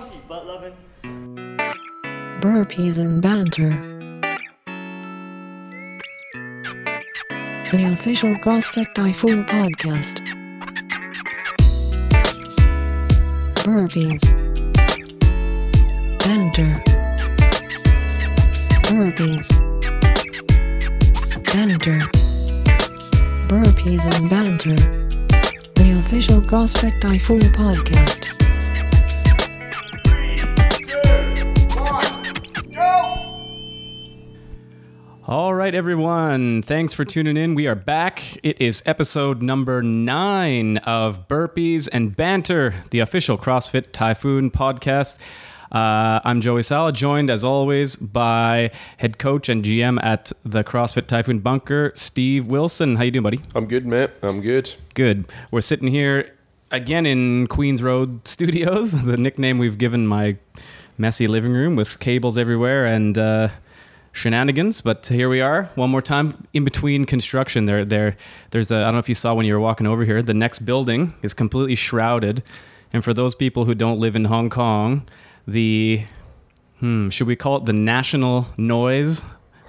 funky butt loving. Burpees and Banter. The official CrossFit Typhoon podcast. Burpees. Banter. Burpees. Banter. Burpees and Banter. The official CrossFit Typhoon podcast. Right, everyone. Thanks for tuning in. We are back. It is episode number nine of Burpees and Banter, the official CrossFit Typhoon podcast. Uh, I'm Joey Sala, joined as always by head coach and GM at the CrossFit Typhoon Bunker, Steve Wilson. How you doing, buddy? I'm good, mate. I'm good. Good. We're sitting here again in Queens Road Studios, the nickname we've given my messy living room with cables everywhere and uh, shenanigans. But here we are, one more time in between construction. There, there, there's a. I don't know if you saw when you were walking over here. The next building is completely shrouded, and for those people who don't live in Hong Kong, the hmm, should we call it the national noise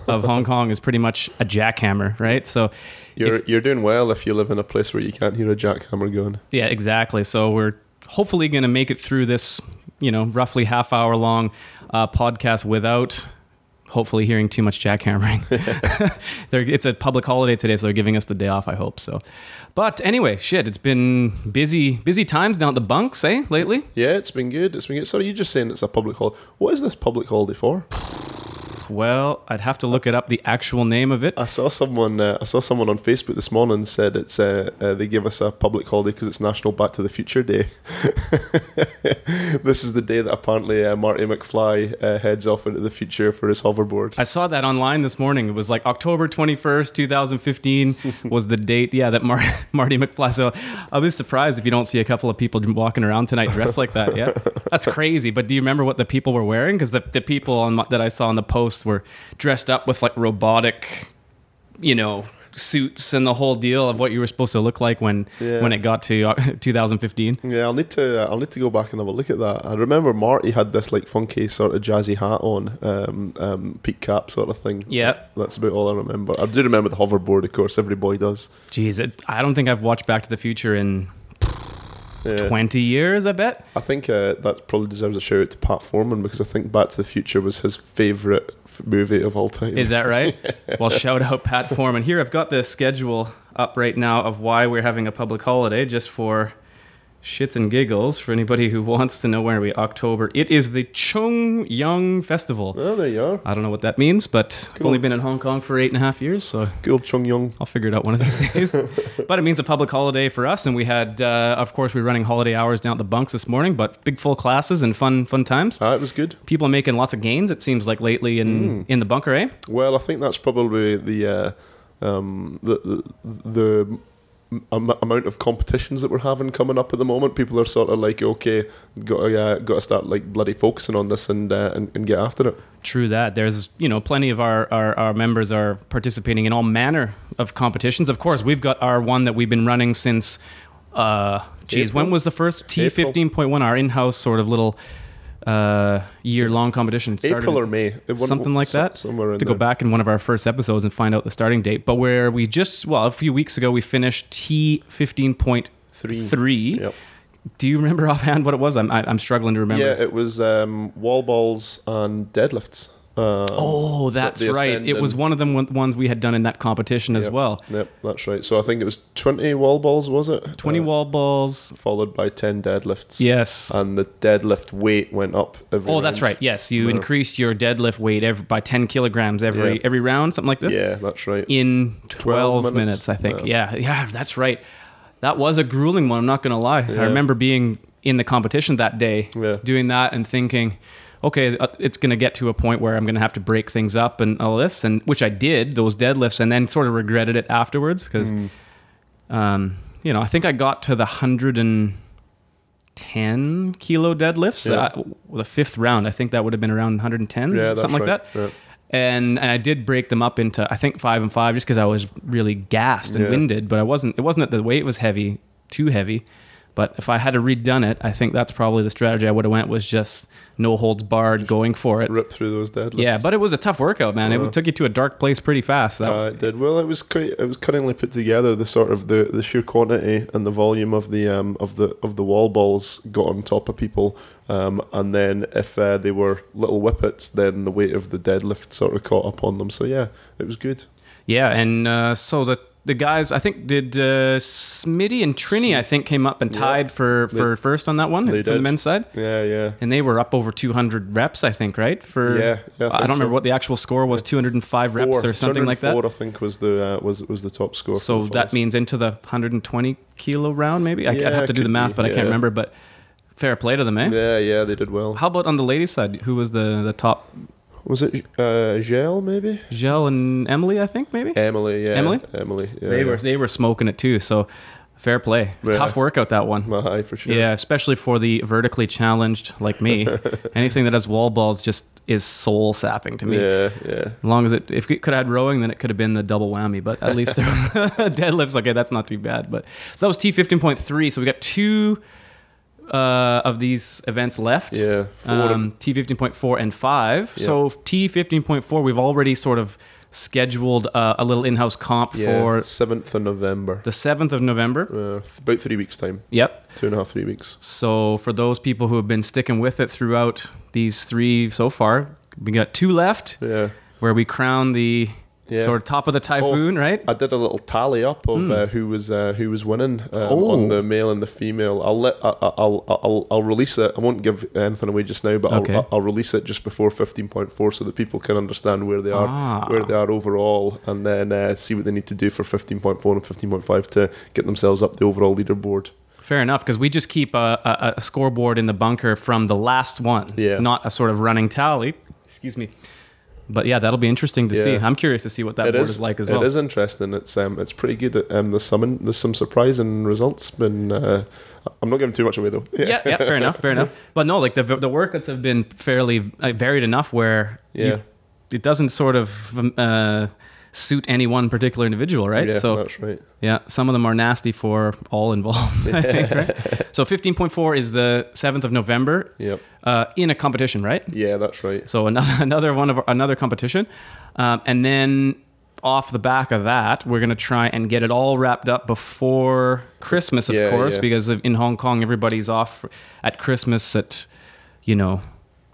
of Hong Kong is pretty much a jackhammer, right? So. You're if- you're doing well if you live in a place where you can't hear a jackhammer going. Yeah, exactly. So we're hopefully going to make it through this, you know, roughly half hour long uh, podcast without hopefully hearing too much jackhammering. It's a public holiday today, so they're giving us the day off. I hope so. But anyway, shit, it's been busy, busy times down at the bunks, eh? Lately. Yeah, it's been good. It's been good. Sorry, you're just saying it's a public holiday. What is this public holiday for? Well, I'd have to look it up the actual name of it. I saw someone. Uh, I saw someone on Facebook this morning said it's. Uh, uh, they give us a public holiday because it's National Back to the Future Day. this is the day that apparently uh, Marty McFly uh, heads off into the future for his hoverboard. I saw that online this morning. It was like October 21st, 2015 was the date. Yeah, that Mar- Marty McFly. So I'll be surprised if you don't see a couple of people walking around tonight dressed like that. Yeah, that's crazy. But do you remember what the people were wearing? Because the, the people on that I saw on the post were dressed up with like robotic, you know, suits and the whole deal of what you were supposed to look like when Yeah. when it got to uh, 2015. Yeah, I'll need to. Uh, I'll need to go back and have a look at that. I remember Marty had this like funky sort of jazzy hat on, um, um, peak cap sort of thing. Yeah. that's about all I remember. I do remember the hoverboard, of course. Every boy does. Jeez, it, I don't think I've watched Back to the Future in Yeah. 20 years. I bet. I think uh, that probably deserves a shout out to Pat Foreman because I think Back to the Future was his favorite f- movie of all time. Is that right? well, shout out Pat Foreman. Here, I've got the schedule up right now of why we're having a public holiday, just for shits and giggles. For anybody who wants to know where we October, it is the Chung Yeung Festival. Oh, there you are. I don't know what that means, but I've only been in Hong Kong for eight and a half years, so Good old Chung Young. I'll figure it out one of these days. but it means a public holiday for us, and we had, uh, of course, we are running holiday hours down at the bunks this morning, but big full classes and fun, fun times. Ah, it was good. People are making lots of gains. It seems like lately in in the bunker, eh? Well, I think that's probably the uh, um, the the, the am- amount of competitions that we're having coming up at the moment. People are sort of like, okay, got to, uh, got to start like bloody focusing on this and, uh, and and get after it. True that. There's, you know, plenty of our, our, our members are participating in all manner of competitions. Of course, we've got our one that we've been running since, uh, geez, when was the first T15.1, our in house sort of little uh, year long competition? April or May, It Something like so- that. Somewhere in to go there. back in one of our first episodes and find out the starting date. But where we just, well, a few weeks ago, we finished T15.3. Yep. Do you remember offhand what it was? I'm, I- I'm struggling to remember. Yeah, it was um, wall balls and deadlifts. Um, Oh, that's the right. It was one of them one- ones we had done in that competition as Yep, well. Yep, that's right. So I think it was 20 wall balls, was it? 20 Uh, wall balls. Followed by 10 deadlifts. Yes. And the deadlift weight went up every Oh, that's right. Yes, you Yeah. increased your deadlift weight every, by 10 kilograms every Yeah. every round, something like this. Yeah, that's right. In 12, 12 minutes. minutes. I think. Yeah. yeah, that's right. That was a grueling one. I'm not gonna lie. I remember being in the competition that day, Yeah. doing that and thinking, okay, uh, it's gonna get to a point where I'm gonna have to break things up and all this, and which I did those deadlifts, and then sort of regretted it afterwards because, Mm. um, you know, I think I got to the hundred and ten kilo deadlifts. Yeah. Uh, the fifth round, I think that would have been around 110, Yeah, something like right. that. Yeah. And and I did break them up into I think five and five just because I was really gassed and winded. But I wasn't. It wasn't that the weight was heavy, too heavy, But if I had to redone it, I think that's probably the strategy I would have went was just no holds barred, going for it. Rip through those deadlifts. Yeah, but it was a tough workout, man. Yeah. It took you to a dark place pretty fast. That, Uh, it did well. It was quite, it was cunningly put together. The sort of the, the sheer quantity and the volume of the um, of the of the wall balls got on top of people, um, and then if uh, they were little whippets, then the weight of the deadlift sort of caught up on them. So yeah, it was good. Yeah, and uh, so the the guys, I think, did uh, Smitty and Trini, I think, came up and Yeah. tied for, for first on that one they for the men's side. Yeah, yeah. And they were up over 200 reps, I think, right? For Yeah, yeah, I I, don't remember what the actual score was, 205 reps or something like that. 204, I think was the uh, was was the top score. So that means into the 120 kilo round, maybe. I, I'd Yeah, have to do the math, be, but I can't remember. But fair play to them, eh? Yeah, yeah, they did well. How about on the ladies' side? Who was the the top? Was it uh, Gel maybe? Gel and Emily, I think, maybe. Emily, yeah. Emily? Emily. Yeah, they yeah. were they were smoking it too. So fair play. Yeah. Tough workout that one. Aye, for sure. Yeah, especially for the vertically challenged like me. Anything that has wall balls just is soul sapping to me. Yeah, yeah. As long as it, if it could have had rowing, then it could have been the double whammy. But at least there deadlifts, okay, that's not too bad. But so that was T fifteen point three. So we got two uh, of these events left. Yeah, Um, T fifteen point four and five. So T fifteen point four, we've already sort of scheduled uh, a little in house comp Yeah, for seventh of November. the seventh of November. Uh, about three weeks time. Yep. Two and a half, three weeks. So for those people who have been sticking with it throughout these three so far, we got two left Yeah. where we crown the Yeah. sort of top of the typhoon, right? I did a little tally up of uh, who was uh, who was winning um, Oh. on the male and the female. I'll let I- I'll I'll I'll release it. I won't give anything away just now, but Okay. I'll, I'll release it just before fifteen point four so that people can understand where they are Ah. where they are overall, and then uh, see what they need to do for fifteen point four and fifteen point five to get themselves up the overall leaderboard. Fair enough, because we just keep a, a, a scoreboard in the bunker from the last one, Yeah. not a sort of running tally. Excuse me. But yeah, that'll be interesting to see. I'm curious to see what that It board is is, like as well. It is interesting. It's um it's pretty good. Um, there's some there's some surprising results. Been uh, I'm not giving too much away though. yeah, yeah, fair enough, fair enough. But no, like the the workouts have been fairly uh, varied enough where you- Yeah. it doesn't sort of um, uh, suit any one particular individual, right? Yeah, so that's right. Yeah, some of them are nasty for all involved. I think, right? So 15.4 is the 7th of November Yep. uh, in a competition, right? Yeah, that's right. So another another one of our- another competition, um, and then off the back of that, we're gonna try and get it all wrapped up before Christmas, of Yeah, course, yeah. because in Hong Kong everybody's off at Christmas at, you know,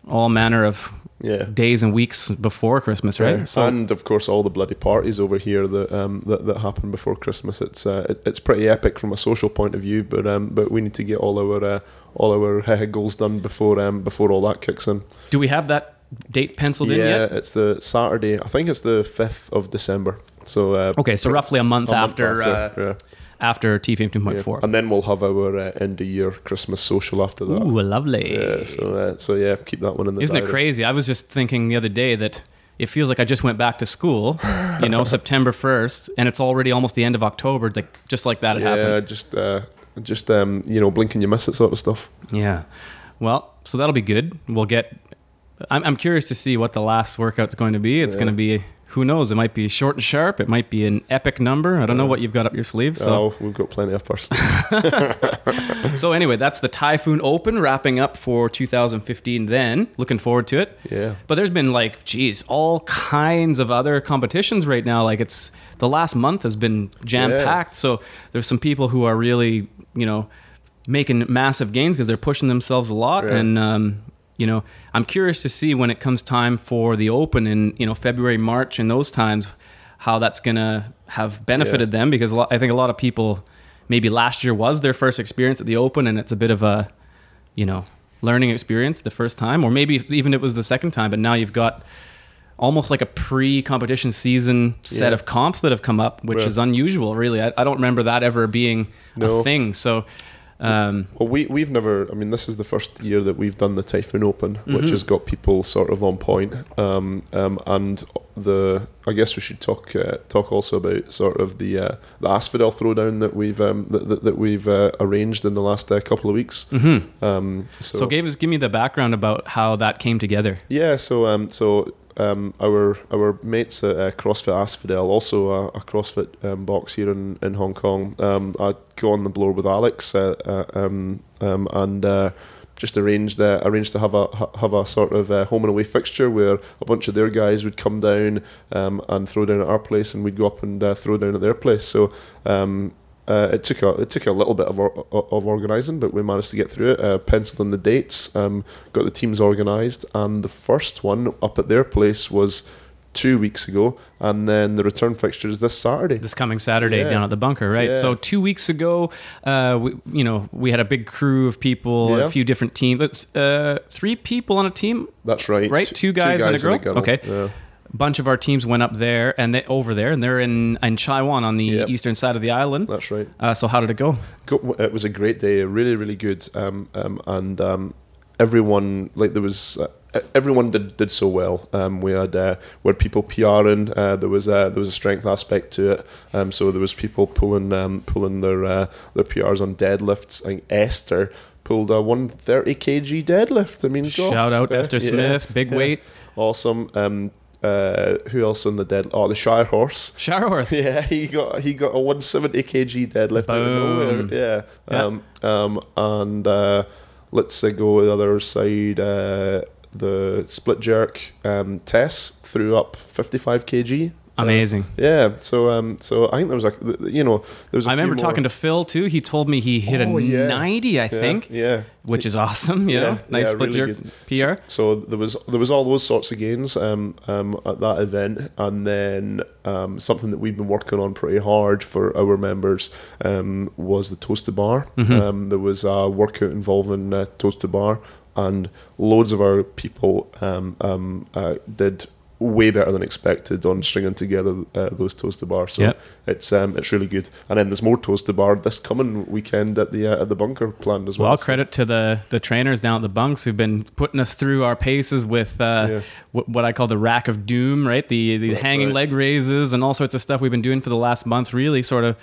all manner of Yeah. days and weeks before Christmas, right? Yeah. So and of course, all the bloody parties over here that um, that, that happen before Christmas. It's uh, it, it's pretty epic from a social point of view, but um, but we need to get all our uh, all our uh, goals done before um, before all that kicks in. do we have that date penciled in yet? yeah, it's the Saturday. I think it's the fifth of December. So uh, Okay, so roughly a month a month after after, uh, yeah. After T fifteen point Yeah. and then we'll have our uh, end of year Christmas social after that. Ooh, lovely. Yeah, so uh, so yeah, keep that one in the. Isn't it crazy? I was just thinking the other day that it feels like I just went back to school, you know, September 1st, and it's already almost the end of October, like just like that it Yeah, happened. just uh, just um, you know, blink and you miss it sort of stuff. Yeah. Well, so that'll be good. We'll get. I'm, I'm curious to see what the last workout's going to be. It's Yeah. going to be. Who knows? It might be short and sharp. It might be an epic number. I don't know what you've got up your sleeve. So, oh, we've got plenty of person. so anyway, that's the Typhoon Open wrapping up for 2015. Then looking forward to it. yeah. But there's been like, geez, all kinds of other competitions right now. Like it's the last month has been jam packed. So there's some people who are really, you know, making massive gains because they're pushing themselves a lot. Yeah. And um, you know, I'm curious to see when it comes time for the Open in you know February, March, and those times, how that's gonna have benefited them because a lot, I think a lot of people maybe last year was their first experience at the Open, and it's a bit of a you know learning experience the first time or maybe even it was the second time but now you've got almost like a pre-competition season set Yeah. of comps that have come up which Right. is unusual really I, I don't remember that ever being No. a thing so um, Well, we we've never. I mean, this is the first year that we've done the Typhoon Open, Mm-hmm. which has got people sort of on point. Um, um, and the I guess we should talk uh, talk also about sort of the uh, the Asphodel throwdown that we've um, that, that, that we've uh, arranged in the last uh, couple of weeks. Um, so, so give us give me the background about how that came together yeah, so um, so um, our our mates at uh, CrossFit Asphodel, also a, a CrossFit um, box here in, in Hong Kong. Um, I'd go on the blower with Alex uh, uh, um, um, and uh, just arranged uh, arranged to have a ha- have a sort of uh, home and away fixture where a bunch of their guys would come down um, and throw down at our place, and we'd go up and uh, throw down at their place. So. Um, uh, it took a it took a little bit of or, of organising, but we managed to get through it. Uh, penciled in the dates, um, got the teams organised, and the first one up at their place was two weeks ago, and then the return fixture is this Saturday. this coming Saturday Yeah. down at the bunker, right? Yeah. So two weeks ago, uh, we, you know, we had a big crew of people, Yeah. a few different teams, uh, three people on a team. That's right. Right, two guys and a girl? Okay. Yeah. Bunch of our teams went up there and they over there, and they're in in Chai Wan on the Yep. eastern side of the island. That's right. Uh, so how did it go? It was a great day, really, really good. Um, um, and um, everyone, like, there was. Uh, Everyone did, did so well. Um, we had uh, we had people PRing. Uh, there was a, there was a strength aspect to it. Um, so there was people pulling um, pulling their uh, their PRs on deadlifts. I think Esther pulled a 130 kg deadlift. I mean, gosh, Shout out uh, Esther yeah. Smith, big Yeah. weight. awesome. Uh, who else on the dead? Oh, the Shire horse. Shire horse. Yeah, he got he got a 170 kg deadlift out of Boom. nowhere. Yeah. Yeah. Um, um, and uh, let's uh, go the other side. Uh, the split jerk. Um, Tess threw up 55 kg. Amazing. Yeah. So um, so I think there was like you know there was. I I remember talking to Phil too. He told me he hit Oh, a yeah. 90, I yeah, think, Yeah. which is awesome. You know, nice yeah, split really jerk. PR. So, so there was there was all those sorts of gains um, um, at that event, and then um, something that we've been working on pretty hard for our members um, was the toes to bar. Mm-hmm. Um, there was a workout involving uh, toes to bar, and loads of our people um, um, uh, did way better than expected on stringing together uh, those toes to bars. So Yep. it's um, it's really good. And then there's more toes to bar this coming weekend at the uh, at the bunker planned as well. Well, credit to the the trainers down at the bunks who've been putting us through our paces with uh, Yeah. what, what I call the rack of doom, right? The the That's hanging right. leg raises and all sorts of stuff we've been doing for the last month. Really, sort of,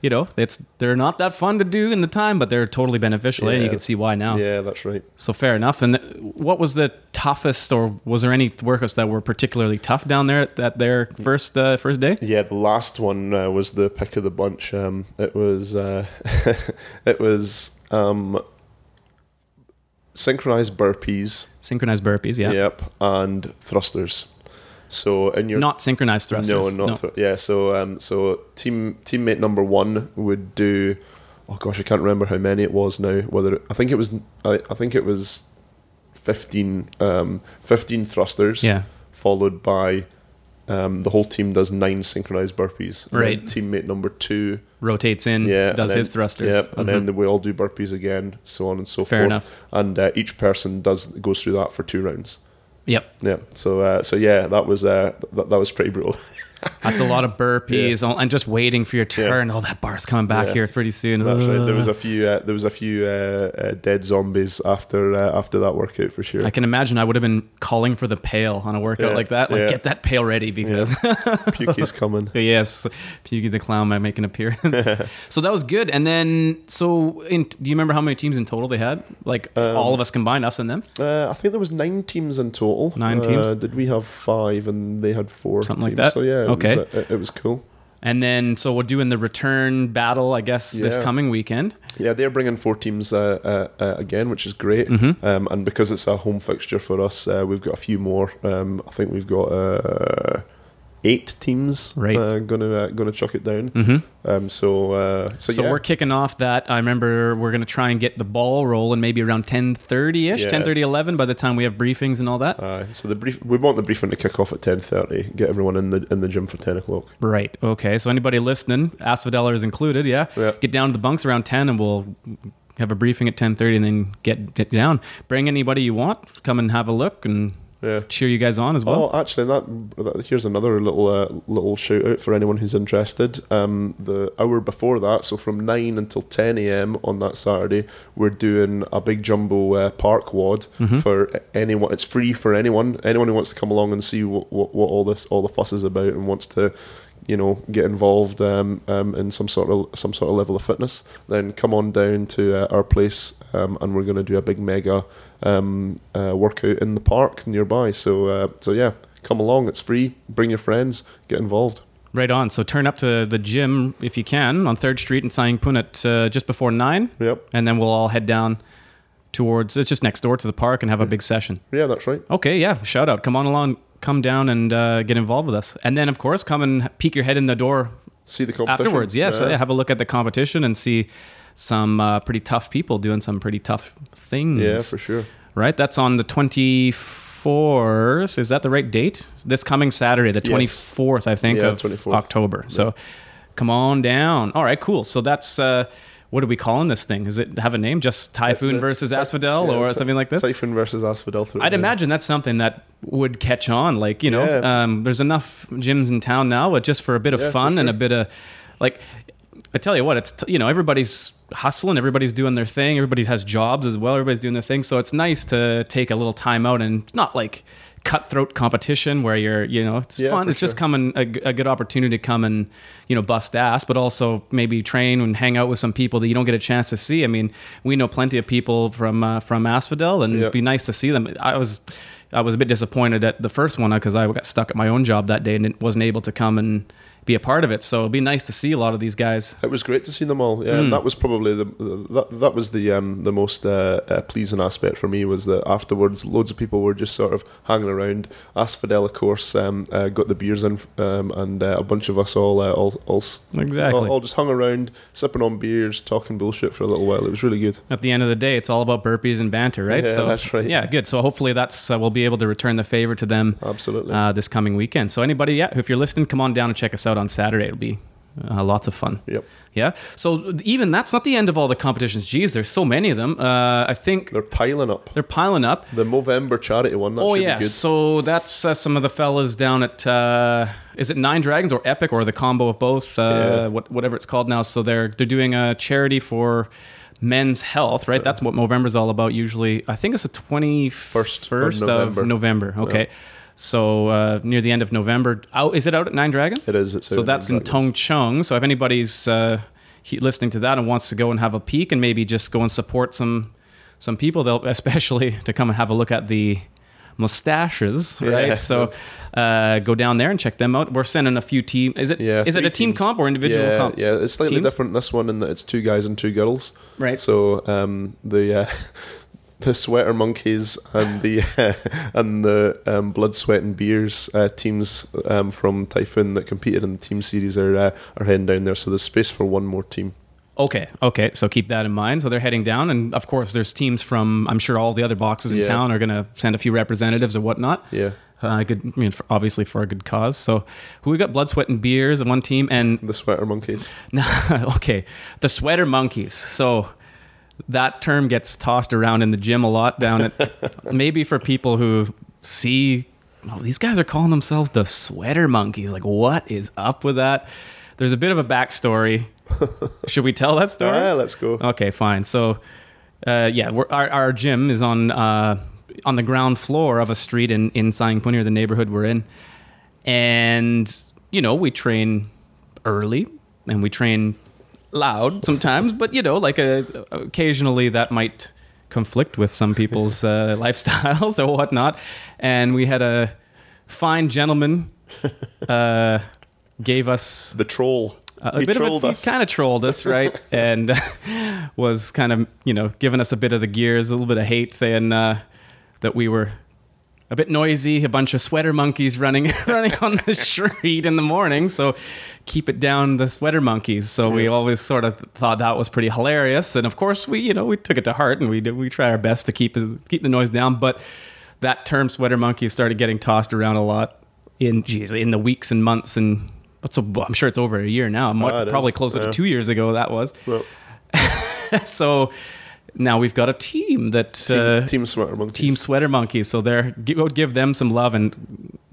you know, it's they're not that fun to do in the time, but they're totally beneficial, eh? and you can see why now. Yeah, that's right. So fair enough. And th- what was the toughest, or was there any workouts that were particularly tough down there at, at their first uh, first day? Yeah, the last one uh, was the pick of the bunch. Um, it was uh, it was um, synchronized burpees. Synchronized burpees, yeah. Yep, and thrusters. So in your Not synchronized thrusters. no, not thru- yeah. So um, so team teammate number one would do. Oh gosh, I can't remember how many it was now. Whether I think it was I, I think it was 15, um, 15 thrusters. Yeah. Followed by um, the whole team does nine synchronized burpees. And Right. teammate number two, Rotates in, yeah, does and his thrusters. Yeah, and Mhm. then we all do burpees again, so on and so Fair forth. enough. And uh, each person does goes through that for two rounds. Yep. Yeah. So uh, so yeah, that was uh, that, that was pretty brutal. That's a lot of burpees all- and just waiting for your turn. Oh, that bar's coming back Yeah. here pretty soon. That's right. There was a few. Uh, there was a few uh, uh, dead zombies after uh, after that workout for sure. I can imagine I would have been calling for the pail on a workout Yeah, like that. Like, yeah. get that pail ready because Pukey's coming. yes, Pukey the clown might make an appearance. so that was good. And then, so in, do you remember how many teams in total they had? Like Um, all of us combined, us and them, Uh, I think there was nine teams in total. Nine Uh, teams? did we have five and they had four? Something like that? So yeah, it Okay. Was, uh, it, was cool. and then so we're doing the return battle, I guess, this coming weekend. Yeah, they're bringing four teams uh, uh, uh, again, which is great. Mm-hmm. Um, and because it's a home fixture for us, uh, we've got a few more. Um, I think we've got uh, eight teams Right. uh, gonna uh, gonna chuck it down. Mhm. Um, so uh, so, So, yeah. we're kicking off that. I remember we're going to try and get the ball rolling maybe around 10:30 ish, Yeah. 10:30, 11 by the time we have briefings and all that. Uh, so the brief, we want the briefing to kick off at ten thirty. Get everyone in the in the gym for ten o'clock. Right. Okay. So anybody listening, Asphodel is included. Yeah. Yeah. Get down to the bunks around 10 and we'll have a briefing at 10:30 and then get, get down. Bring anybody you want. Come and have a look and Yeah. cheer you guys on as well. Oh, actually, that, that here's another little uh, little shout out for anyone who's interested. Um, the hour before that, so from nine until ten a.m. on that Saturday, we're doing a big jumbo uh, park WOD Mm-hmm. for anyone. It's free for anyone. Anyone who wants to come along and see what, what, what all this all the fuss is about and wants to. You know, get involved um, um, in some sort of some sort of level of fitness. Then come on down to uh, our place, um, and we're going to do a big mega um, uh, workout in the park nearby. So, uh, so yeah, come along. It's free. Bring your friends. Get involved. Right on. So turn up to the gym if you can on Third Street in Sangpun at uh, just before nine. Yep. And then we'll all head down towards. It's just next door to the park and have a big session. Yeah, that's right. Okay, yeah. Shout out. Come on along. Come down and uh, get involved with us. And then, of course, come and peek your head in the door See the competition afterwards. Yes, yeah. have a look at the competition and see some uh, pretty tough people doing some pretty tough things. Yeah, for sure. Right. That's on the twenty fourth. Is that the right date? This coming Saturday, the Yes. twenty fourth, I think, Yeah, of 24th. October. So come on down. All right, cool. So that's. Uh, what are we calling this thing? Does it have a name? Just Typhoon the- versus Asphodel yeah, or something like this? Typhoon versus Asphodel. through I'd imagine that's something that would catch on. Like, you know, Yeah. um, there's enough gyms in town now, but just for a bit of Yeah, fun and a bit of, like, I tell you what, it's, t- you know, everybody's hustling, everybody's doing their thing, everybody has jobs as well, everybody's doing their thing. So it's nice to take a little time out and it's not like cutthroat competition where you're, you know, it's Yeah, fun. It's just sure. coming a, a good opportunity to come and, you know, bust ass, but also maybe train and hang out with some people that you don't get a chance to see. I mean, we know plenty of people from, uh, from Asphodel and Yeah. it'd be nice to see them. I was, I was a bit disappointed at the first one because I got stuck at my own job that day and it wasn't able to come and be a part of it. So it'd be nice to see a lot of these guys. It was great to see them all. Yeah, and that was probably the, the that, that was the um, the most uh, uh, pleasing aspect for me was that afterwards, loads of people were just sort of hanging around. Asphodel, of course, um, uh, got the beers in, um, and uh, a bunch of us all uh, all all, Exactly. all all just hung around, sipping on beers, talking bullshit for a little while. It was really good. At the end of the day, it's all about burpees and banter, right? Yeah, so that's right. Yeah, good. So hopefully that's uh, we'll be able to return the favor to them Absolutely. uh, this coming weekend. So anybody, yeah, if you're listening, come on down and check us out on Saturday. It'll be uh, lots of fun. yep, Yeah. So even that's not the end of all the competitions. Geez, there's so many of them. Uh, I think they're piling up. they're piling up. The Movember charity one. That oh should yeah, be good. so that's uh, some of the fellas down at uh, is it Nine Dragons or Epic or the combo of both, uh, Yeah. what, whatever it's called now. So they're they're doing a charity for men's health, right? That's what Movember's all about. Usually, I think it's the twenty First of November. November. Okay. So uh, near the end of November, out is it out at Nine Dragons? It is, so that's in Dragons. Tung Chung. So if anybody's uh, he, listening to that and wants to go and have a peek and maybe just go and support some some people, they'll especially to come and have a look at the mustaches, Yeah. right? So uh, go down there and check them out. We're sending a few team. Is it? Yeah, Is it a team teams. comp or individual yeah, comp? Yeah, it's slightly Teams? different this one in that it's two guys and two girls. Right. So um, the uh, the sweater monkeys and the and the um, blood, sweat and beers uh, teams um, from Typhoon that competed in the team series are uh, are heading down there. So there's space for one more team. Okay, okay. So keep that in mind. So they're heading down, and of course, there's teams from. I'm sure all the other boxes in Yeah. town are going to send a few representatives or whatnot. Yeah. Uh, good, I mean, for, obviously for a good cause. So, who we got? Blood, sweat, and beers in one team, and The sweater monkeys. okay, the sweater monkeys. So that term gets tossed around in the gym a lot down at maybe for people who see oh, these guys are calling themselves the sweater monkeys. Like, what is up with that? There's a bit of a backstory. Should we tell that story? Ah, let's go. Okay, fine. So, uh, yeah, we're, our our gym is on uh, on the ground floor of a street in in Sangpuni, or the neighborhood we're in, and you know we train early and we train loud sometimes, but you know, like uh occasionally that might conflict with some people's uh, lifestyles or whatnot. And we had a fine gentleman uh, gave us The troll. a he bit of a, us. he kind of trolled us, right? and was kind of you know giving us a bit of the gears, a little bit of hate, saying uh, that we were a bit noisy, a bunch of sweater monkeys running running on the street in the morning. So keep it down, the sweater monkeys. So we always sort of thought that was pretty hilarious, and of course we you know we took it to heart and we did we try our best to keep keep the noise down, but that term sweater monkeys started getting tossed around a lot in geez, in the weeks and months and. But so I'm sure it's over a year now. Ah, probably is, closer yeah. to two years ago. That was Well, so. Now we've got a team that team, uh, team sweater monkeys. Team Sweater Monkeys. So they're give, give them some love, and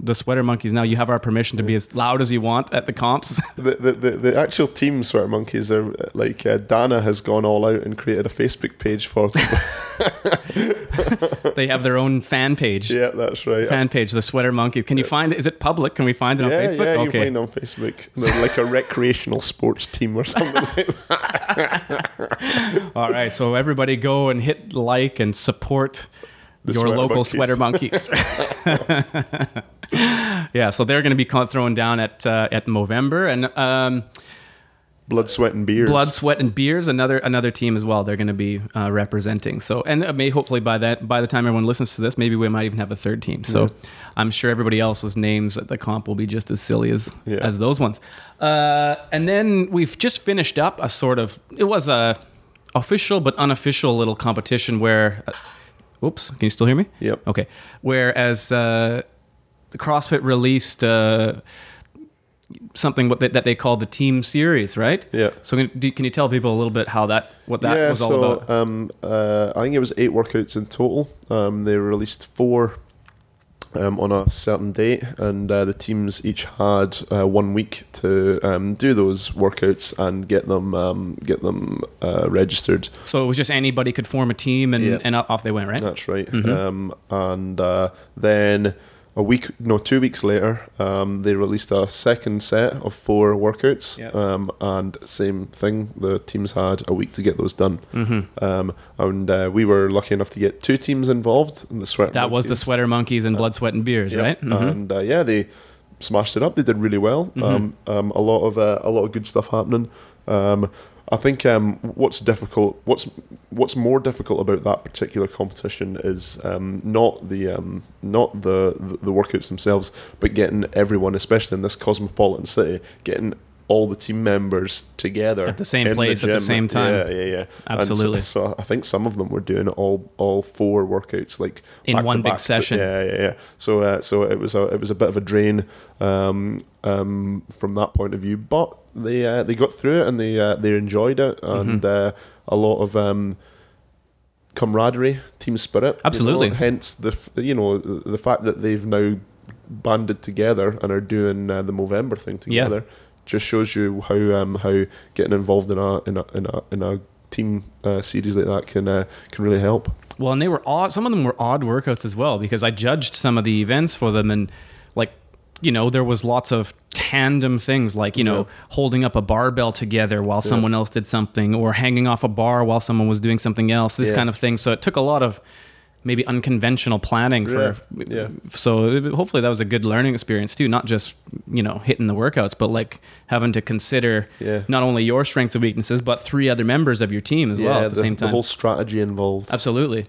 the Sweater Monkeys. Now you have our permission to be as loud as you want at the comps. The, the, the, the actual team sweater monkeys are like uh, Dana has gone all out and created a Facebook page for them. they have their own fan page. yeah, that's right. Fan page, the Sweater Monkeys. Can you find it? Is it public? Can we find it yeah, on Facebook? yeah, you find it on Facebook. They're like a recreational sports team or something like that. All right. So everybody go and hit like and support The your local Monkeys. Sweater Monkeys. yeah, so they're going to be thrown down at uh, at Movember and um, Blood, sweat, and beers. Blood, Sweat, and Beers, another another team as well. They're going to be uh, representing. So, and uh, may hopefully by that by the time everyone listens to this, maybe we might even have a third team. So, I'm sure everybody else's names at the comp will be just as silly as Yeah. as those ones. Uh, and then we've just finished up a sort of it was a official but unofficial little competition where. Uh, Oops, can you still hear me? Yep. Okay. Whereas uh, the CrossFit released uh, something that they call the Team Series, right? Yeah. So can you tell people a little bit how that what that yeah, was all so about? um, uh, I think it was eight workouts in total. Um, they released four um, on a certain date, and uh, the teams each had uh, one week to um, do those workouts and get them um, get them uh, registered. so it was just anybody could form a team and, Yeah. and off they went, right? That's right. Mm-hmm. Um, and uh, then a week, no, two weeks later, um, they released a second set of four workouts. Yep. Um, and same thing, the teams had a week to get those done. Mm-hmm. Um, and uh, we were lucky enough to get two teams involved in the sweat. That was the Sweater Monkeys and Blood, Sweat, and Beers, Yep. right? Mhm. And uh, yeah, they smashed it up. They did really well. Mm-hmm. Um, um, a lot of uh, a lot of good stuff happening. Um, I think um, what's difficult, what's what's more difficult about that particular competition is um, not the um, not the, the the workouts themselves, but getting everyone, especially in this cosmopolitan city, getting all the team members together At the same place at the same time. Yeah, yeah, yeah. And so- Absolutely. so, I think some of them were doing all all four workouts like In one big to- session. yeah, yeah, yeah. So, uh, so it was a it was a bit of a drain um, um, from that point of view, but they uh, they got through it and they uh, they enjoyed it and Mm-hmm. uh, a lot of um, camaraderie, team spirit. you know, Absolutely. hence the f- you know the, fact that they've now banded together and are doing uh, the Movember thing together. Yeah. just shows you how um, how getting involved in a in a in a, in a team uh, series like that can uh, can really help. Well, and they were odd. Some of them were odd workouts as well because I judged some of the events for them, and like, you know, there was lots of tandem things like you know Yeah. holding up a barbell together while someone else did something, or hanging off a bar while someone was doing something else. This Yeah. kind of thing. So it took a lot of maybe unconventional planning for. Yeah, yeah. So hopefully that was a good learning experience too, not just you know hitting the workouts, but like having to consider Yeah. not only your strengths and weaknesses, but three other members of your team as well at the, same time. The whole strategy involved. Absolutely.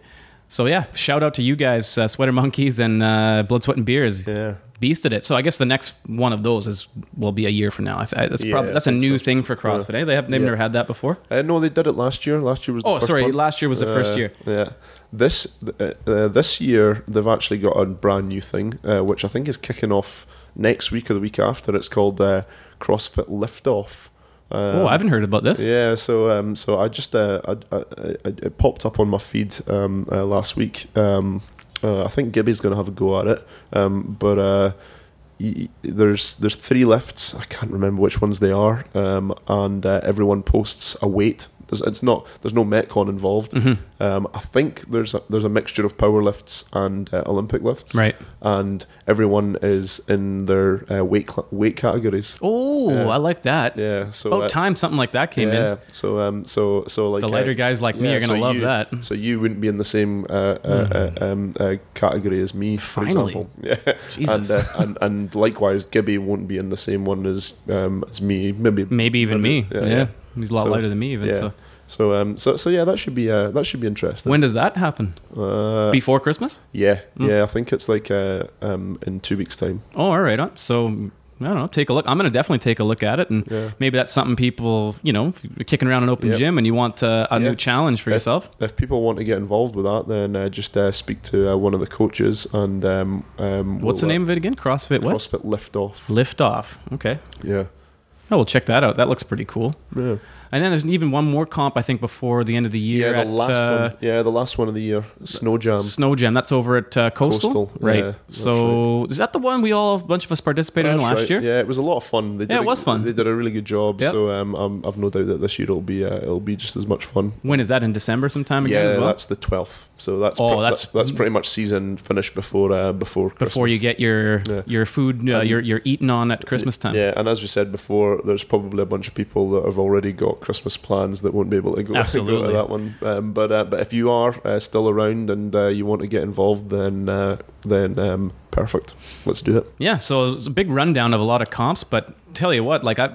So yeah, shout out to you guys, uh, Sweater Monkeys and uh, Blood, Sweat, and Beers. Yeah. Beasted it. So I guess the next one of those is will be a year from now. I th- that's Yeah, probably that's a new so. thing for CrossFit. Eh? They have they've Yeah. never had that before. Uh, no, they did it last year. Last year was. The Oh, first sorry, one. last year was the first Uh, year. Yeah. This uh, uh, this year they've actually got a brand new thing, uh, which I think is kicking off next week or the week after. It's called uh, CrossFit Liftoff. Um, oh, I haven't heard about this. Yeah, so um, so I just uh, I, I, I, it popped up on my feed um, uh, last week. Um, uh, I think Gibby's going to have a go at it, um, but uh, y- there's there's three lifts. I can't remember which ones they are, um, and uh, everyone posts a weight. There's, it's not there's no metcon involved. Mm-hmm. Um, I think there's a, there's a mixture of power lifts and uh, Olympic lifts, Right. And everyone is in their uh, weight cl- weight categories. Oh, Yeah. I like that. Yeah, so About time something like that came in. yeah, in. so um, so so like The lighter uh, guys like me are gonna so love you- that. So you wouldn't be in the same uh, uh, uh, um, uh, category as me, for Finally. example. Yeah, Jesus. and, and and likewise, Gibby won't be in the same one as um, as me. Maybe Maybe even me. Yeah, he's a lot So, lighter than me even. yeah. So So um, so so yeah, that should be uh, that should be interesting. when does that happen? uh, Before Christmas? yeah, Mm. yeah, I think it's like uh, um, in two weeks' time. Oh, all right. So I don't know. Take a look. I'm going to definitely take a look at it, and Yeah. maybe that's something people, you know, kicking around an open Yep. gym and you want uh, a new challenge for If- yourself. If people want to get involved with that, then uh, just uh, speak to uh, one of the coaches and um, um, What's the we'll, uh, name of it again? CrossFit what? CrossFit Liftoff. Lift off. Okay. Yeah. Oh, we'll check that out. That looks pretty cool. Yeah. And then there's even one more comp I think before the end of the year Yeah, the at last uh, one. Yeah, the last one of the year, Snow Jam. Snow Jam. That's over at uh, Coastal, Coastal, right? yeah, that's so is that the one we all a bunch of us participated in last right. year? Yeah, it was a lot of fun. They did Yeah, it a- was fun. They did a really good job. Yep. So um, um, I've no doubt that this year it'll be uh, it'll be just as much fun. When is that in December sometime again yeah, as well? that's the twelfth. So that's Oh, pre- that's- that's pretty much season finished before uh, before Before you get your Yeah. your food, uh, And- your your eating on at Christmas time. Yeah, and as we said before, there's probably a bunch of people that have already got Christmas plans that won't be able to go, go Absolutely. to that one. Um, but uh, but if you are uh, still around and uh, you want to get involved, then uh, then um, Perfect. Let's do it. Yeah, so it's a big rundown of a lot of comps, but tell you what, like I,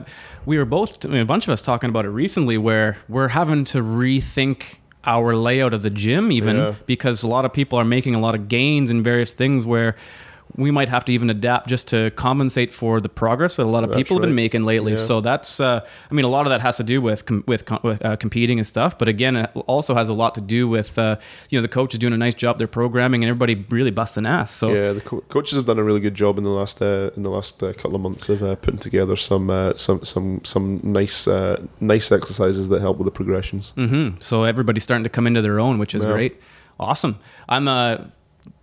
we were both, I mean, a bunch of us talking about it recently, where we're having to rethink our layout of the gym, even Yeah. because a lot of people are making a lot of gains in various things where we might have to even adapt just to compensate for the progress that a lot of That's people have been making lately. Yeah. So that's, uh, I mean, a lot of that has to do with com- with, com- with uh, competing and stuff, but again, it also has a lot to do with uh, you know the coach is doing a nice job, they're programming, and everybody really busting ass. So Yeah, the co- coaches have done a really good job in the last uh, in the last uh, couple of months of uh, putting together some uh, some some some nice uh, nice exercises that help with the progressions. hmm So everybody's starting to come into their own, which is Yeah. great. Awesome. I'm uh,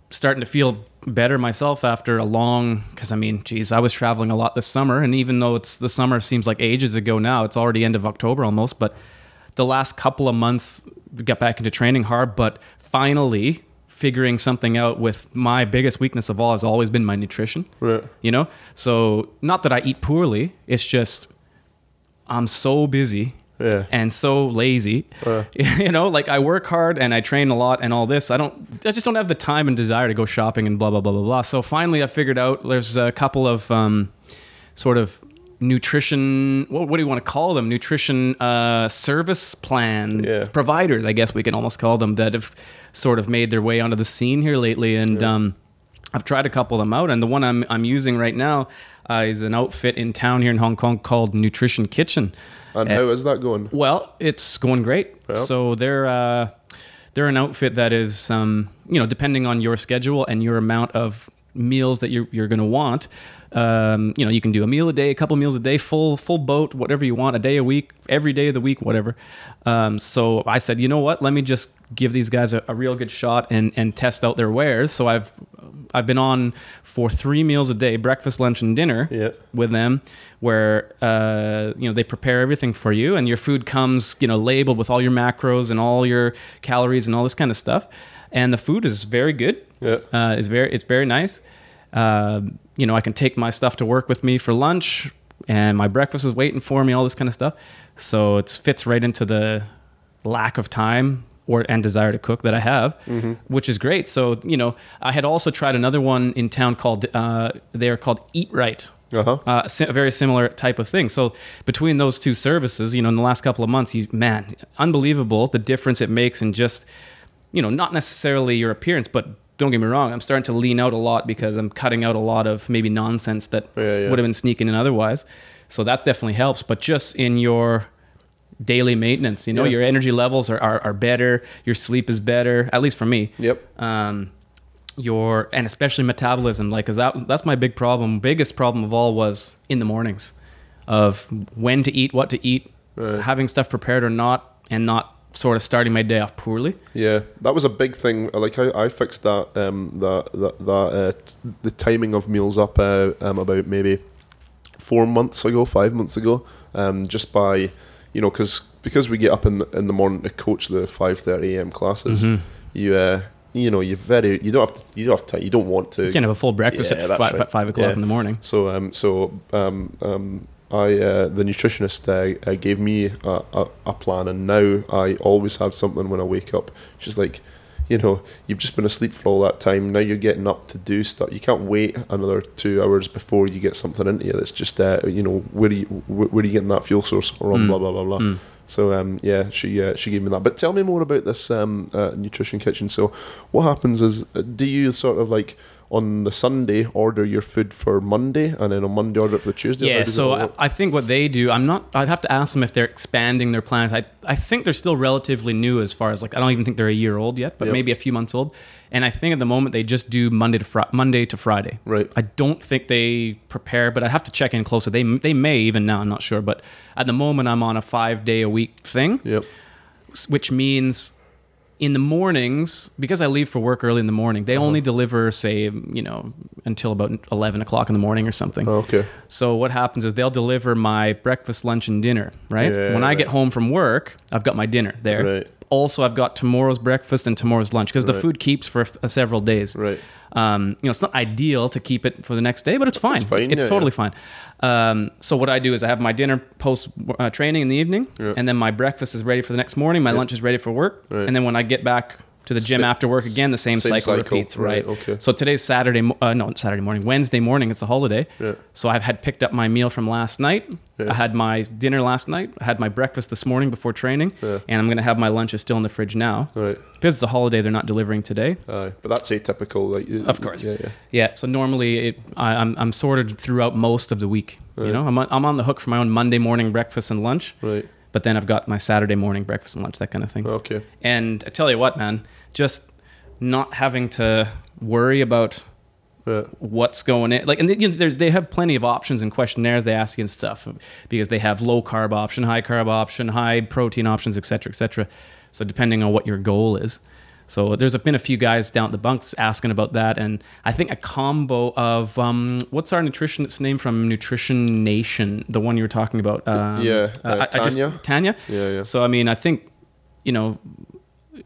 starting to feel better myself after a long, because I mean, geez, I was traveling a lot this summer, and even though it's the summer seems like ages ago now, it's already end of October almost. But the last couple of months, we got back into training hard, but finally figuring something out with my biggest weakness of all has always been my nutrition Right. you know so not that i eat poorly it's just i'm so busy Yeah. and so lazy. Uh. you know like i work hard and i train a lot and all this. I don't i just don't have the time and desire to go shopping and blah blah blah blah blah. So finally i figured out there's a couple of um, sort of nutrition what, what do you want to call them? Nutrition uh, service plan Yeah. providers i guess we can almost call them that have sort of made their way onto the scene here lately. And um, I've tried a couple of them out, and the one I'm I'm using right now uh, is an outfit in town here in Hong Kong called Nutrition Kitchen. And Uh, how is that going? Well, it's going great. Yeah. So they're uh, they're an outfit that is um, you know depending on your schedule and your amount of meals that you're you're going to want. Um, you know, you can do a meal a day, a couple meals a day, full full boat, whatever you want, a day a week, every day of the week, whatever. Um, so I said, you know what? Let me just give these guys a, a real good shot and and test out their wares. So I've I've been on for three meals a day, breakfast, lunch, and dinner Yeah. with them where uh, you know they prepare everything for you and your food comes you know labeled with all your macros and all your calories and all this kind of stuff and the food is very good Yeah. uh, it's very it's very nice um, you know i can take my stuff to work with me for lunch and my breakfast is waiting for me all this kind of stuff so it fits right into the lack of time or and desire to cook that I have, which is great. So you know, I had also tried another one in town called uh, they're called Eat Right. Uh-huh. Uh, a very similar type of thing. So between those two services, you know, in the last couple of months, you man, unbelievable the difference it makes in just, you know, not necessarily your appearance, but don't get me wrong, I'm starting to lean out a lot because I'm cutting out a lot of maybe nonsense that Yeah, yeah. would have been sneaking in otherwise. So that definitely helps. But just in your daily maintenance, you know, Yeah. your energy levels are, are, are better, your sleep is better, at least for me Yep. um, your and especially metabolism like 'cause that that's my big problem biggest problem of all was in the mornings of when to eat what to eat Right. having stuff prepared or not and not sort of starting my day off poorly Yeah, that was a big thing. Like I, I fixed that um that that, that uh, t- the timing of meals up uh, um about maybe four months ago, five months ago, um just by you know because because we get up in the, in the morning to coach the five thirty a.m. classes, Mhm. you uh you know you very you don't have to you don't have to you don't want to you can't have a full breakfast Yeah, at five, right. five o'clock Yeah. in the morning So um so um um I uh, the nutritionist uh, uh, gave me a, a, a plan, and now I always have something when I wake up. She's like, you know, you've just been asleep for all that time. Now you're getting up to do stuff. You can't wait another two hours before you get something into you. That's just uh, you know where are you where, where are you getting that fuel source from? Mm. Blah blah blah blah. Mm. So um, yeah, she uh, she gave me that. But tell me more about this um, uh, nutrition kitchen. So what happens is, uh, do you sort of like on the Sunday order your food for Monday, and then on Monday order it for the Tuesday? Yeah so I. I think what they do i'm not i'd have to ask them if they're expanding their plans i, I think they're still relatively new as far as like i don't even think they're a year old yet but Yep. maybe a few months old and i think at the moment they just do monday to fri- monday to friday Right. i don't think they prepare but i have to check in closer they, they may even now i'm not sure but at the moment i'm on a five day a week thing Yep. which means in the mornings because I leave for work early in the morning, they only deliver say you know until about eleven o'clock in the morning or something. Oh, okay. So what happens is they'll deliver my breakfast, lunch, and dinner. Right Yeah, when I right. get home from work, I've got my dinner there. Right. Also, I've got tomorrow's breakfast and tomorrow's lunch because the food keeps for uh, several days. Right. Um, you know, it's not ideal to keep it for the next day, but it's fine. It's fine, It's yeah, totally yeah. fine. Um, so what I do is I have my dinner post uh, training in the evening, Yeah. and then my breakfast is ready for the next morning. My lunch is ready for work, Right. and then when I get back to the gym Sa- after work again. The same, same cycle, cycle, repeats, right, right? okay. So today's Saturday, uh, no, Saturday morning, Wednesday morning. It's a holiday. Yeah. So I've had picked up my meal from last night. Yeah. I had my dinner last night. I had my breakfast this morning before training, Yeah. and I'm gonna have my lunch is still in the fridge now. Right. Because it's a holiday, they're not delivering today. Aye, but that's atypical. Like, Of course. Yeah, yeah. Yeah. So normally, it, I, I'm I'm sorted throughout most of the week. You know, I'm on, I'm on the hook for my own Monday morning breakfast and lunch, Right. but then I've got my Saturday morning breakfast and lunch, that kind of thing. Okay. And I tell you what, man, just not having to worry about Yeah. what's going in. Like, and you know, there's, they have plenty of options and questionnaires they ask you and stuff because they have low carb option, high carb option, high protein options, et cetera, et cetera. So depending on what your goal is. So there's been a few guys down at the bunks asking about that, and I think a combo of um, what's our nutritionist's name from Nutrition Nation, the one you were talking about. Um, Yeah, uh, I- I just- Tanya? Tanya. Yeah, yeah. So I mean, I think you know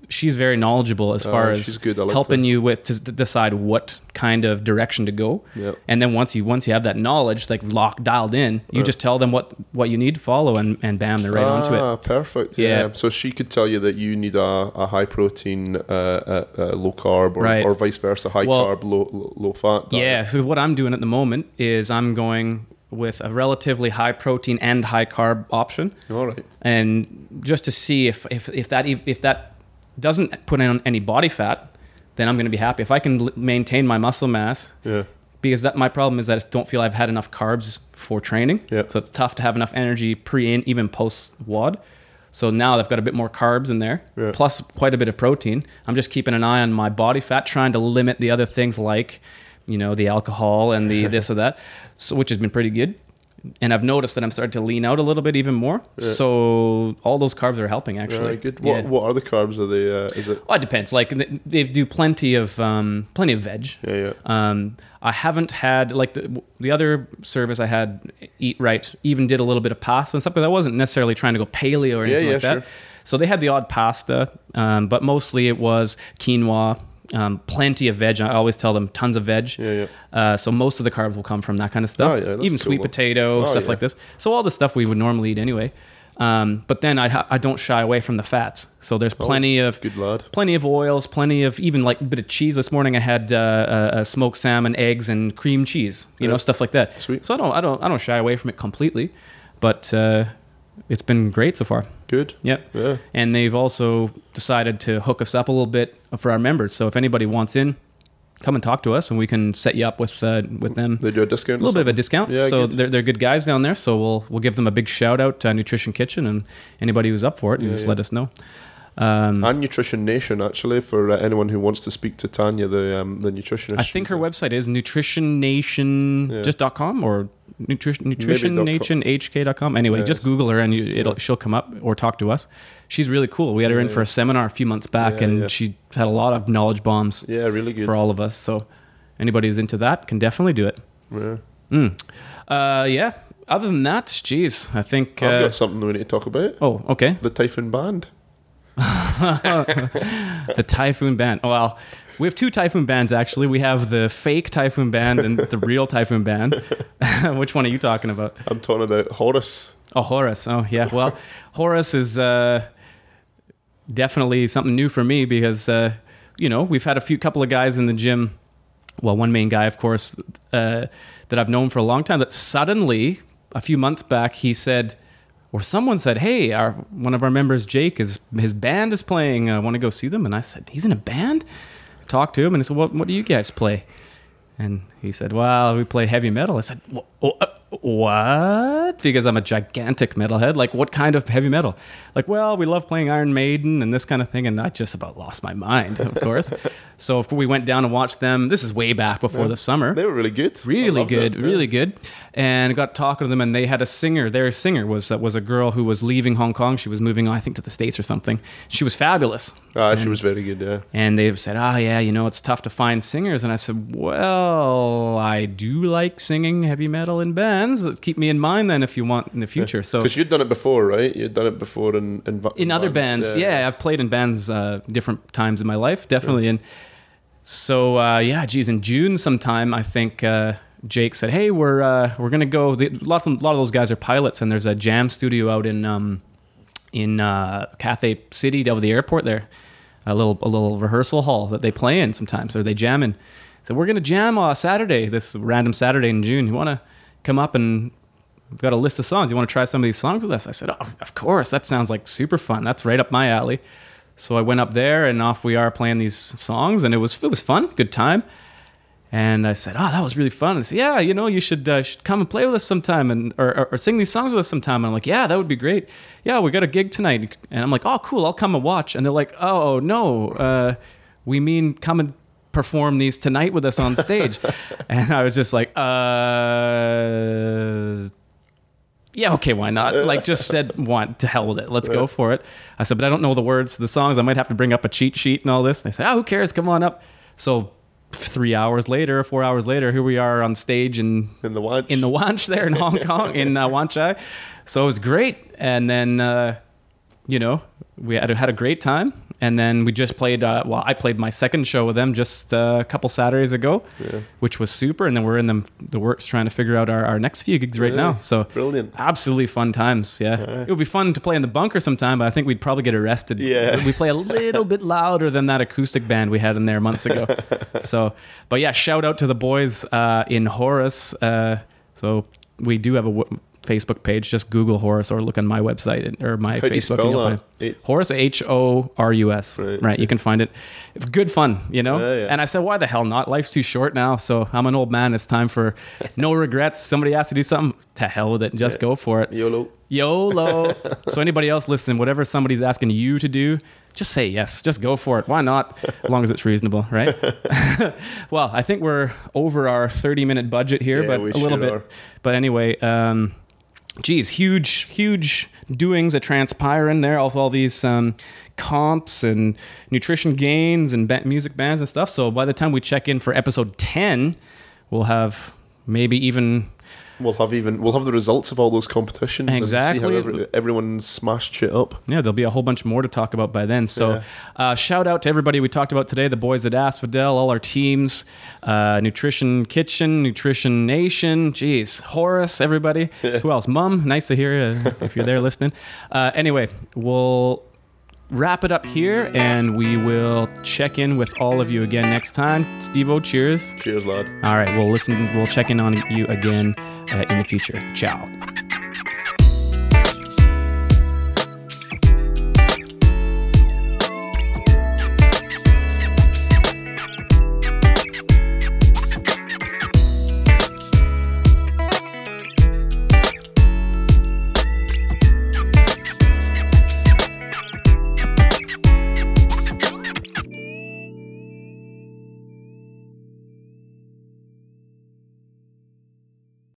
she's very knowledgeable as far Oh, as good. Like helping her. you with to decide what kind of direction to go. Yep. And then once you once you have that knowledge, like locked dialed in, you just tell them what what you need to follow, and and bam, they're right onto ah, it. perfect. Yeah. Yeah. So she could tell you that you need a, a high protein, uh, uh, uh, low carb, or, Right. or vice versa, high Well- carb, low, low, low fat. diet. Yeah. So what I'm doing at the moment is I'm going with a relatively high protein and high carb option. All right. and just to see if if, if that if that doesn't put in any body fat, then I'm going to be happy. If I can l- maintain my muscle mass, Yeah. because that my problem is that I don't feel I've had enough carbs for training. Yeah. So it's tough to have enough energy pre and even post WOD. So now I've got a bit more carbs in there, Yeah. plus quite a bit of protein. I'm just keeping an eye on my body fat, trying to limit the other things like, you know, the alcohol and the this or that, so which has been pretty good. And I've noticed that I'm starting to lean out a little bit even more. So all those carbs are helping actually. Good. What Yeah. What are the carbs? Are they? Uh, is it? Well, it depends. Like they do plenty of um, plenty of veg. Yeah, yeah. Um, I haven't had like the the other service I had, Eat Right, even did a little bit of pasta and stuff because I wasn't necessarily trying to go paleo or anything yeah, like that. sure. So they had the odd pasta, um, but mostly it was quinoa. Um, plenty of veg. I always tell them tons of veg. Yeah, yeah. Uh, so most of the carbs will come from that kind of stuff. Oh, yeah, Even cool. sweet potato, Oh, stuff yeah. like this. So all the stuff we would normally eat anyway. Um, but then I, I don't shy away from the fats. So there's plenty of Oh, good lad. plenty of oils, plenty of even like a bit of cheese. This morning I had uh, uh, uh, smoked salmon, eggs, and cream cheese. You know stuff like that. Sweet. So I don't I don't I don't shy away from it completely, but uh, it's been great so far. Good. Yep. Yeah. And they've also decided to hook us up a little bit for our members. So if anybody wants in, come and talk to us, and we can set you up with uh, with them. They do a discount. a little bit of a discount. Yeah, so they're, they're good guys down there. So we'll we'll give them a big shout out to Nutrition Kitchen and anybody who's up for it. You Yeah, just yeah. let us know. Um, And Nutrition Nation, actually, for uh, anyone who wants to speak to Tanya, the um, the nutritionist. I think her website is nutritionnation Yeah. just com or nutrition nutritionnationhk.com. Anyway, Yeah, just Google her and you, it'll she'll come up or talk to us. She's really cool. We had her in for a seminar a few months back and she had a lot of knowledge bombs Yeah, really good. for all of us. So anybody who's into that can definitely do it. Yeah. Mm. Uh, yeah. Other than that, geez, I think. I've Uh, got something we need to talk about. oh, okay. The Typhoon Band. The Typhoon Band. Oh, well, we have two Typhoon bands actually. We have the fake Typhoon Band and the real Typhoon Band. Which one are you talking about? I'm talking about Horus. Oh, Horus. Oh, yeah. Well, Horus is uh, definitely something new for me because, uh, you know, we've had a few couple of guys in the gym. Well, one main guy, of course, uh, that I've known for a long time. That suddenly, a few months back, he said, or someone said, "Hey, our one of our members, Jake, is his band is playing. I want to go see them." And I said, "He's in a band." Talked to him, and he said, "What What do you guys play?" And he said, "Well, we play heavy metal." I said, "Wha- oh, uh, "What?" Because I'm a gigantic metalhead. Like, what kind of heavy metal? Like, well, we love playing Iron Maiden and this kind of thing. And I just about lost my mind, of course. so if we went down and watched them. This is way back before the summer. They were really good. Really good, yeah. really good, and got talking to them, and they had a singer. Their singer was uh, was a girl who was leaving Hong Kong. She was moving, I think, to the states or something. She was fabulous, Ah, she was very good. Yeah. and they said, "Ah, yeah, you know, it's tough to find singers." And I said, "Well, I do like singing heavy metal in bands. Keep me in mind then if you want in the future." So Because you'd done it before, right? You'd done it before in in, va- in other bands, yeah. I've played in bands uh, different times in my life, definitely. And so, uh, yeah, geez, in June sometime, I think uh, Jake said, "Hey, we're uh, we're gonna go." The, lots of, a lot of those guys are pilots, and there's a jam studio out in um, in uh, Cathay City, over the airport there. a little a little rehearsal hall that they play in sometimes, or they jam in. So we're gonna jam uh, Saturday, this random Saturday in June. You want to come up and we've got a list of songs. You want to try some of these songs with us? I said, oh, of course. That sounds like super fun. That's right up my alley. So I went up there and off we are playing these songs, and it was it was fun, good time. And I said, "Oh, that was really fun." They said, "Yeah, you know, you should, uh, should come and play with us sometime, and or, or, or sing these songs with us sometime." And I'm like, "Yeah, that would be great. Yeah, we got a gig tonight." And I'm like, "Oh, cool. I'll come and watch." And they're like, "Oh no, uh, we mean come and perform these tonight with us on stage." and I was just like, "Uh." yeah, okay, why not? Like, just said, want to hell with it. Let's go for it. I said, but I don't know the words to the songs. I might have to bring up a cheat sheet and all this. And they said, oh, who cares? Come on up. So, three hours later, four hours later, here we are on stage in In the Wanch. in the Wanch there in Hong Kong in uh, Wan Chai. So it was great. And then, uh, you know, we had, had a great time. And then we just played. Uh, well, I played my second show with them just uh, a couple Saturdays ago, which was super. And then we're in the, the works trying to figure out our, our next few gigs right Yeah, now. So brilliant. absolutely fun times. Yeah, it would be fun to play in the bunker sometime, but I think we'd probably get arrested. Yeah. we play a little bit louder than that acoustic band we had in there months ago. so, but yeah, shout out to the boys uh, in Horus. Uh, so we do have a Facebook page. Just Google Horus or look on my website or my How you Facebook. spell and you'll find H- Horus H O R U S. Right, Right, you can find it. Good fun, you know. Yeah, yeah. And I said, why the hell not? Life's too short now. So I'm an old man. It's time for no regrets. Somebody has to do something. To hell with it. Just go for it. YOLO. YOLO. so anybody else listening, whatever somebody's asking you to do, just say yes. Just go for it. Why not? As long as it's reasonable, right? well, I think we're over our 30 minute budget here, Yeah, but a little bit. are. But anyway, um, geez, huge, huge doings that transpire in there of all these um, comps and nutrition gains and music bands and stuff. So by the time we check in for episode 10, we'll have maybe even We'll have even we'll have the results of all those competitions and see Exactly. how every, everyone's smashed shit up. Yeah, there'll be a whole bunch more to talk about by then. So, Yeah. uh, shout out to everybody we talked about today the boys at Asphodel, all our teams, uh, Nutrition Kitchen, Nutrition Nation, Jeez, Horus, everybody. Who else? Mum, nice to hear uh, if you're there listening. Uh, anyway, we'll wrap it up here and we will check in with all of you again next time. Steve O, cheers. Cheers, lad. All right, we'll listen, we'll check in on you again uh, in the future. Ciao.